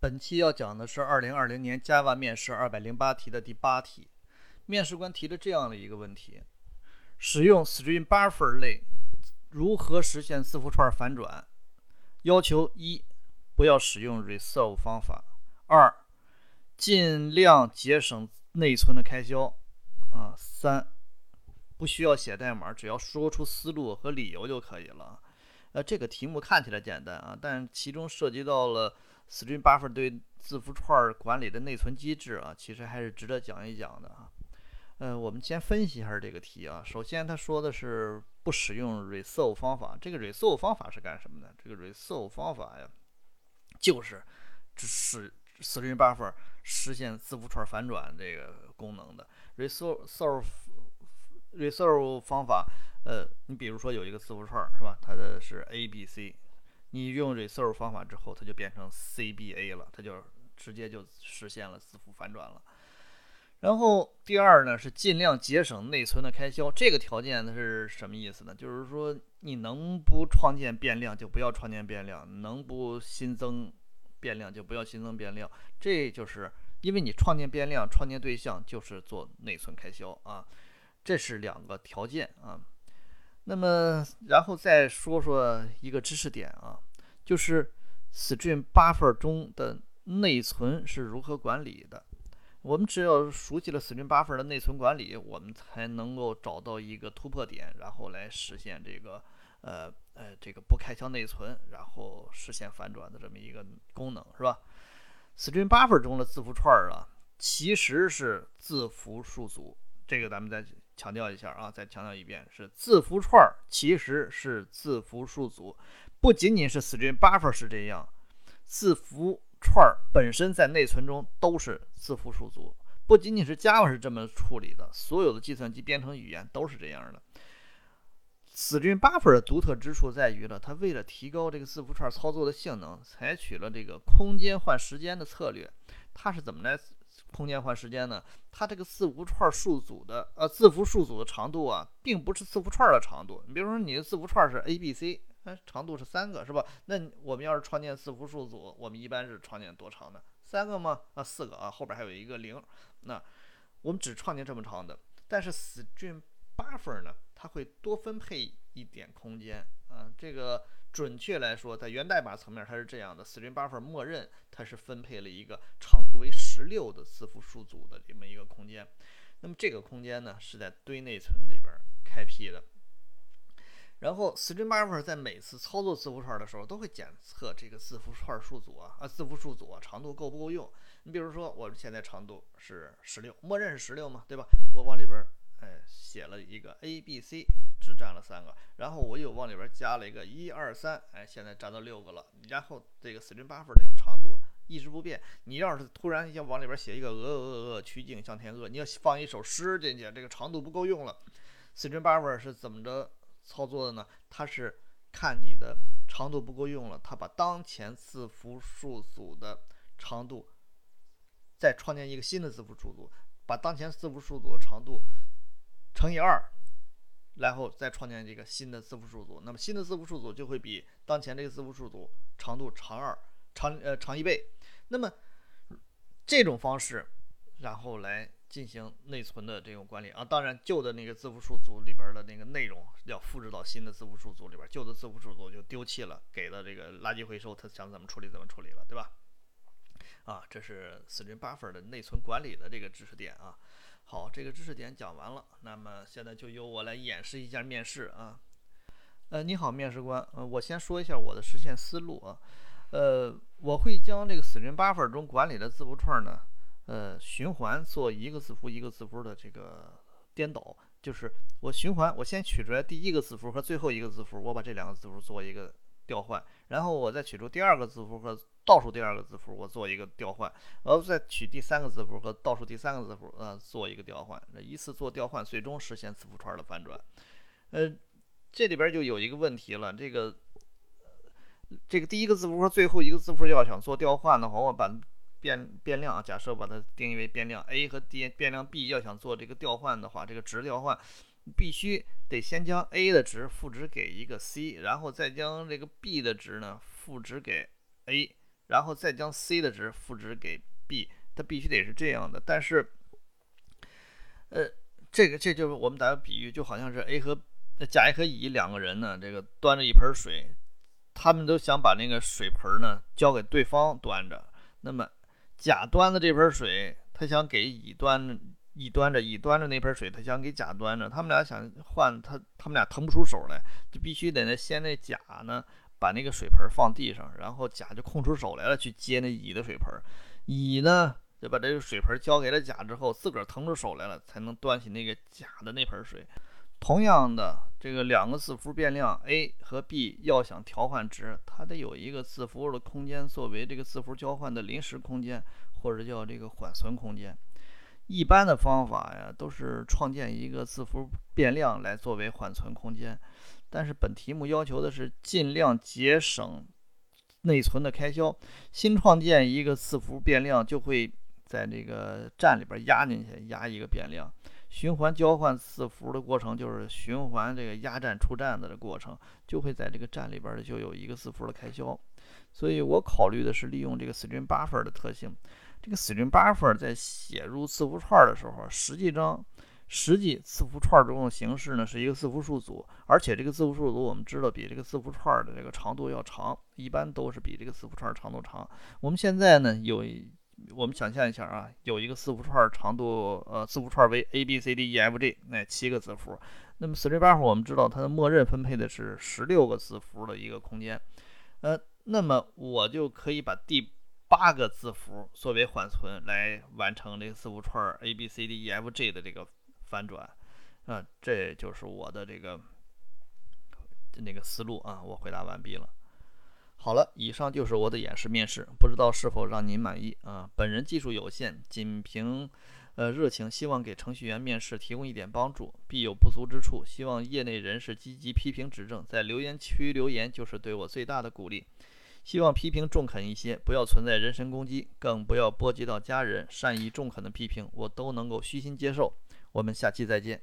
本期要讲的是二零二零年 Java 面试二百零八题的第八题。面试官提了这样的一个问题：使用 string buffer 类如何实现字符串反转？要求一，不要使用 resolve 方法；二，尽量节省内存的开销；啊，三，不需要写代码，只要说出思路和理由就可以了。呃，这个题目看起来简单啊，但其中涉及到了。String buffer 对字符串管理的内存机制啊，其实还是值得讲一讲的啊。呃，我们先分析一下这个题啊。首先，他说的是不使用 resolve 方法。这个 resolve 方法是干什么的？这个 resolve 方法呀，就是使 string buffer 实现字符串反转这个功能的。resolve resolve 方法，呃，你比如说有一个字符串是吧？它的是 a b c。你用 resolve 方法之后，它就变成 CBA 了，它就直接就实现了字符反转了。然后第二呢是尽量节省内存的开销，这个条件它是什么意思呢？就是说你能不创建变量就不要创建变量，能不新增变量就不要新增变量。这就是因为你创建变量、创建对象就是做内存开销啊，这是两个条件啊。那么，然后再说说一个知识点啊，就是 string buffer 中的内存是如何管理的。我们只有熟悉了 string buffer 的内存管理，我们才能够找到一个突破点，然后来实现这个呃呃这个不开销内存，然后实现反转的这么一个功能，是吧？string buffer 中的字符串啊，其实是字符数组，这个咱们再强调一下啊，再强调一遍，是字符串儿其实是字符数组，不仅仅是 string buffer 是这样，字符串儿本身在内存中都是字符数组，不仅仅是 Java 是这么处理的，所有的计算机编程语言都是这样的。string buffer 的独特之处在于了，它为了提高这个字符串操作的性能，采取了这个空间换时间的策略。它是怎么来？空间换时间呢？它这个字符串数组的呃字符数组的长度啊，并不是字符串的长度。你比如说你的字符串是 A B C，哎，长度是三个是吧？那我们要是创建字符数组，我们一般是创建多长的？三个吗？啊，四个啊，后边还有一个零。那我们只创建这么长的。但是 string buffer 呢，它会多分配一点空间啊。这个准确来说，在源代码层面它是这样的：string buffer 默认它是分配了一个长度为。十六的字符数组的这么一个空间，那么这个空间呢是在堆内存里边开辟的。然后 string buffer 在每次操作字符串的时候，都会检测这个字符串数组啊啊字符数组啊长度够不够用。你比如说我现在长度是十六，默认是十六嘛，对吧？我往里边哎写了一个 a b c，只占了三个，然后我又往里边加了一个一二三，哎，现在占到六个了。然后这个 string buffer 这个长度。一直不变。你要是突然要往里边写一个鹅鹅鹅曲颈向天鹅，你要放一首诗进去，这个长度不够用了。string buffer 是怎么着操作的呢？它是看你的长度不够用了，它把当前字符数组的长度再创建一个新的字符数组，把当前字符数组的长度乘以二，然后再创建一个新的字符数组。那么新的字符数组就会比当前这个字符数组长度长二，长呃长一倍。那么这种方式，然后来进行内存的这种管理啊，当然旧的那个字符数组里边的那个内容要复制到新的字符数组里边，旧的字符数组就丢弃了，给了这个垃圾回收，它想怎么处理怎么处理了，对吧？啊，这是 string buffer 的内存管理的这个知识点啊。好，这个知识点讲完了，那么现在就由我来演示一下面试啊。呃，你好，面试官，呃，我先说一下我的实现思路啊。呃，我会将这个 string buffer 中管理的字符串呢，呃，循环做一个字符一个字符的这个颠倒，就是我循环，我先取出来第一个字符和最后一个字符，我把这两个字符做一个调换，然后我再取出第二个字符和倒数第二个字符，我做一个调换，然后再取第三个字符和倒数第三个字符，呃，做一个调换，那一次做调换，最终实现字符串的反转。呃，这里边就有一个问题了，这个。这个第一个字符和最后一个字符要想做调换的话，我把变变量啊假设把它定义为变量 a 和变变量 b，要想做这个调换的话，这个值调换必须得先将 a 的值赋值给一个 c，然后再将这个 b 的值呢赋值给 a，然后再将 C 的值赋值给 B，它必须得是这样的。但是，呃，这个这就是我们打个比喻，就好像是 A 和甲和乙两个人呢，这个端着一盆水，他们都想把那个水盆呢交给对方端着。那么甲端的这盆水，他想给乙端，乙端着，乙端着那盆水，他想给甲端着。他们俩想换，他他们俩腾不出手来，就必须得那先那甲呢把那个水盆放地上，然后甲就空出手来了去接那乙的水盆，乙呢。就把这个水盆交给了甲之后，自个儿腾出手来了，才能端起那个甲的那盆水。同样的，这个两个字符变量 a 和 b 要想调换值，它得有一个字符的空间作为这个字符交换的临时空间，或者叫这个缓存空间。一般的方法呀，都是创建一个字符变量来作为缓存空间。但是本题目要求的是尽量节省内存的开销，新创建一个字符变量就会。在这个站里边压进去，压一个变量，循环交换字符的过程就是循环这个压站出站的过程，就会在这个站里边就有一个字符的开销。所以我考虑的是利用这个 string buffer 的特性。这个 string buffer 在写入字符串的时候，实际上实际字符串中的形式呢是一个字符数组，而且这个字符数组我们知道比这个字符串的这个长度要长，一般都是比这个字符串长度长。我们现在呢有。我们想象一下啊，有一个字符串长度，呃，字符串为 a b c d e f g 那七个字符。那么 string buffer 我们知道它的默认分配的是十六个字符的一个空间，呃，那么我就可以把第八个字符作为缓存来完成这个字符串 a b c d e f g 的这个反转，啊，这就是我的这个那个思路啊。我回答完毕了。好了，以上就是我的演示面试，不知道是否让您满意啊？本人技术有限，仅凭呃热情，希望给程序员面试提供一点帮助，必有不足之处，希望业内人士积极批评指正，在留言区留言就是对我最大的鼓励。希望批评中肯一些，不要存在人身攻击，更不要波及到家人。善意中肯的批评，我都能够虚心接受。我们下期再见。